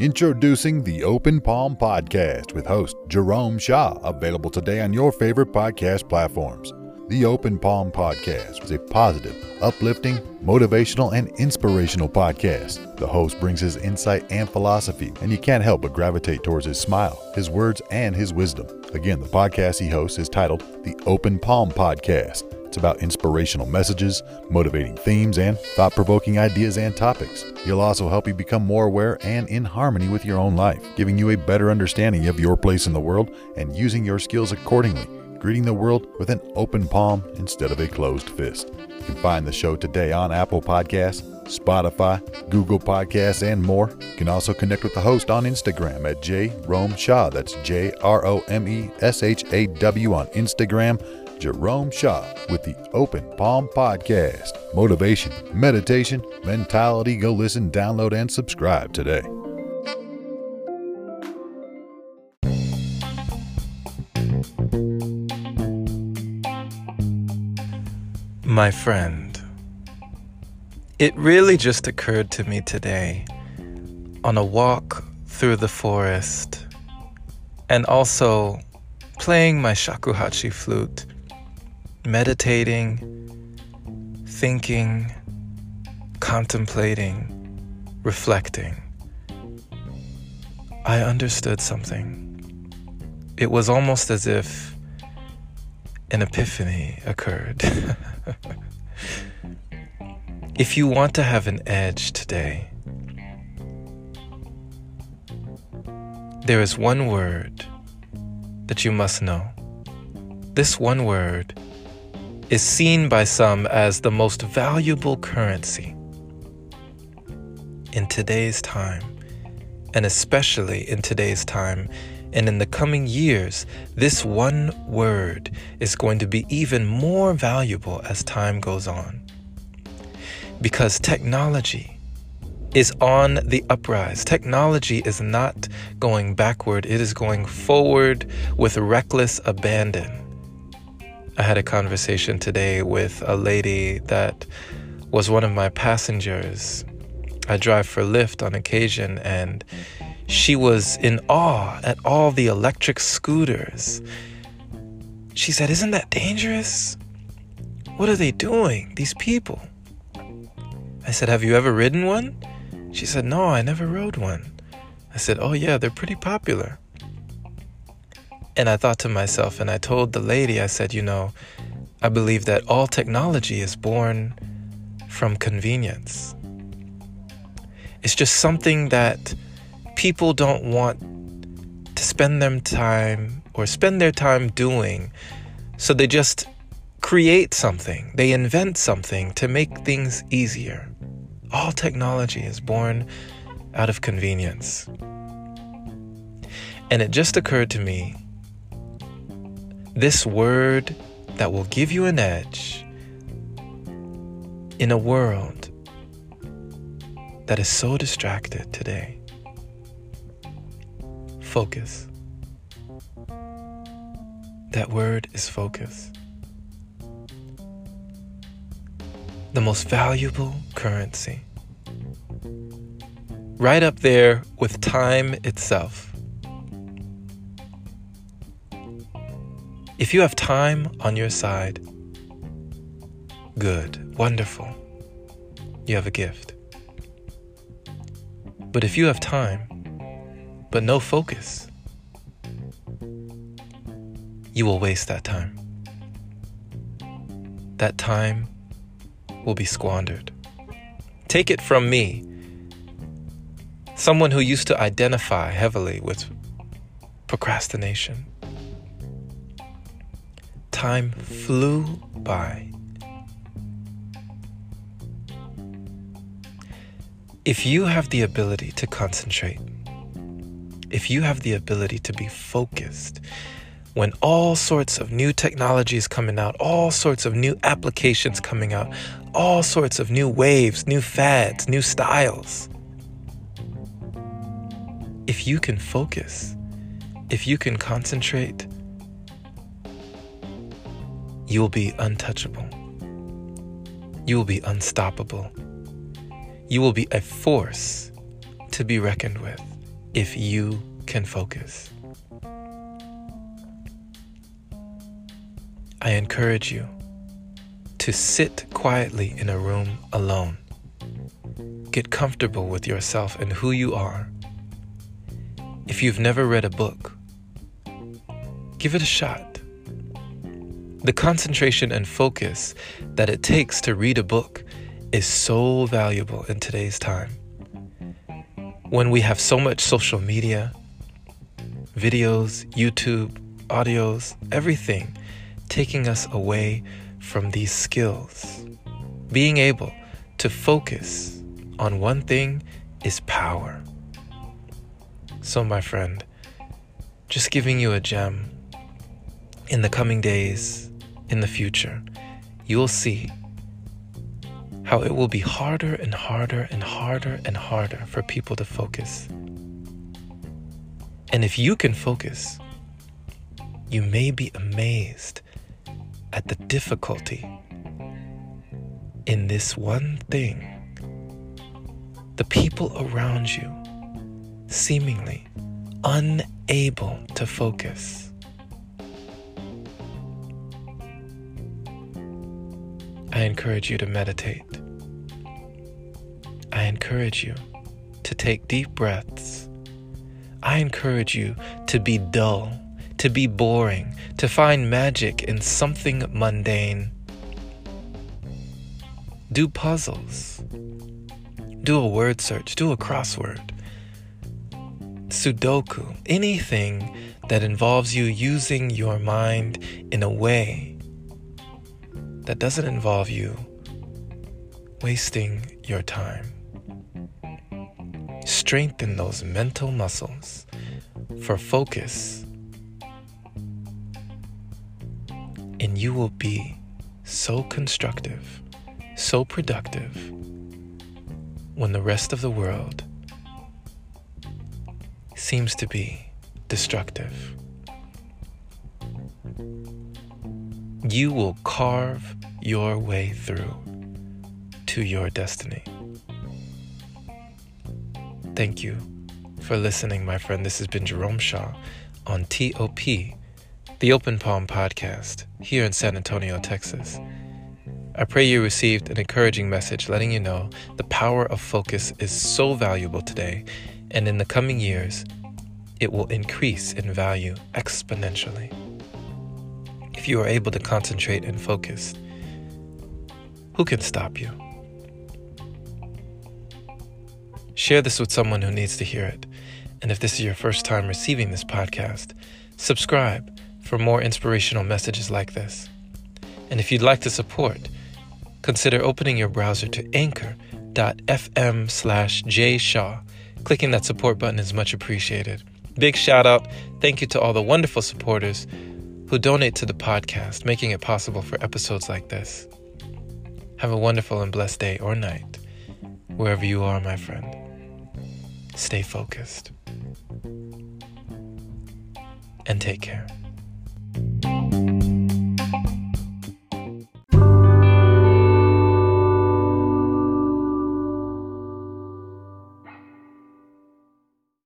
Introducing the Open Palm Podcast with host Jerome Shaw, available today on your favorite podcast platforms. The Open Palm Podcast is a positive, uplifting, motivational, and inspirational podcast. The host brings his insight and philosophy, and you can't help but gravitate towards his smile, his words, and his wisdom. Again, the podcast he hosts is titled The Open Palm Podcast. It's about inspirational messages, motivating themes, and thought provoking ideas and topics. He'll also help you become more aware and in harmony with your own life, giving you a better understanding of your place in the world and using your skills accordingly, greeting the world with an open palm instead of a closed fist. You can find the show today on Apple Podcasts, Spotify, Google Podcasts, and more. You can also connect with the host on Instagram at J Rome Shaw. That's J R O M E S H A W on Instagram. Jerome Shaw with the Open Palm Podcast. Motivation, meditation, mentality. Go listen, download, and subscribe today. My friend, it really just occurred to me today on a walk through the forest and also playing my shakuhachi flute meditating, thinking, contemplating, reflecting, I understood something. It was almost as if an epiphany occurred. if you want to have an edge today, there is one word that you must know. This one word is seen by some as the most valuable currency. In today's time, and especially in today's time, and in the coming years, this one word is going to be even more valuable as time goes on. Because technology is on the uprise. Technology is not going backward, it is going forward with reckless abandon. I had a conversation today with a lady that was one of my passengers. I drive for Lyft on occasion, and she was in awe at all the electric scooters. She said, Isn't that dangerous? What are they doing, these people? I said, Have you ever ridden one? She said, No, I never rode one. I said, Oh, yeah, they're pretty popular. And I thought to myself, and I told the lady, I said, you know, I believe that all technology is born from convenience. It's just something that people don't want to spend their time or spend their time doing. So they just create something, they invent something to make things easier. All technology is born out of convenience. And it just occurred to me this word that will give you an edge in a world that is so distracted today. Focus. That word is focus. The most valuable currency. Right up there with time itself. If you have time on your side, good, wonderful. You have a gift. But if you have time, but no focus, you will waste that time. That time will be squandered. Take it from me, someone who used to identify heavily with procrastination time flew by. If you have the ability to concentrate, if you have the ability to be focused, when all sorts of new technologies coming out, all sorts of new applications coming out, all sorts of new waves, new fads, new styles. If you can focus, if you can concentrate, you will be untouchable. You will be unstoppable. You will be a force to be reckoned with. if you can focus. I encourage you to sit quietly in a room alone. Get comfortable with yourself and who you are. If you've never read a book, give it a shot. The concentration and focus that it takes to read a book is so valuable in today's time. When we have so much social media, videos, YouTube, audios, everything taking us away from these skills. Being able to focus on one thing is power. So, my friend, just giving you a gem. In the coming days, in the future, you'll see how it will be harder and harder and harder and harder for people to focus. And if you can focus, you may be amazed at the difficulty in this one thing. The people around you seemingly unable to focus. I encourage you to meditate. I encourage you to take deep breaths. I encourage you to be dull to be boring, to find magic in something mundane. Do puzzles. Do a word search. Do a crossword. Sudoku. Anything that involves you using your mind in a way that doesn't involve you wasting your time. Strengthen those mental muscles for focus and you will be so constructive, so productive when the rest of the world seems to be destructive. You will carve your way through to your destiny. Thank you for listening, my friend. This has been Jerome Shaw on TOP the Open Palm Podcast here in San Antonio, Texas. I pray you received an encouraging message letting you know the power of focus is so valuable today, and in the coming years, it will increase in value exponentially. If you are able to concentrate and focus, who can stop you? Share this with someone who needs to hear it. And if this is your first time receiving this podcast, subscribe for more inspirational messages like this. And if you'd like to support, consider opening your browser to anchor.fm slash jshaw. Clicking that support button is much appreciated. Big shout out, thank you to all the wonderful supporters who donate to the podcast, making it possible for episodes like this. Have a wonderful and blessed day or night, wherever you are, my friend. Stay focused and take care.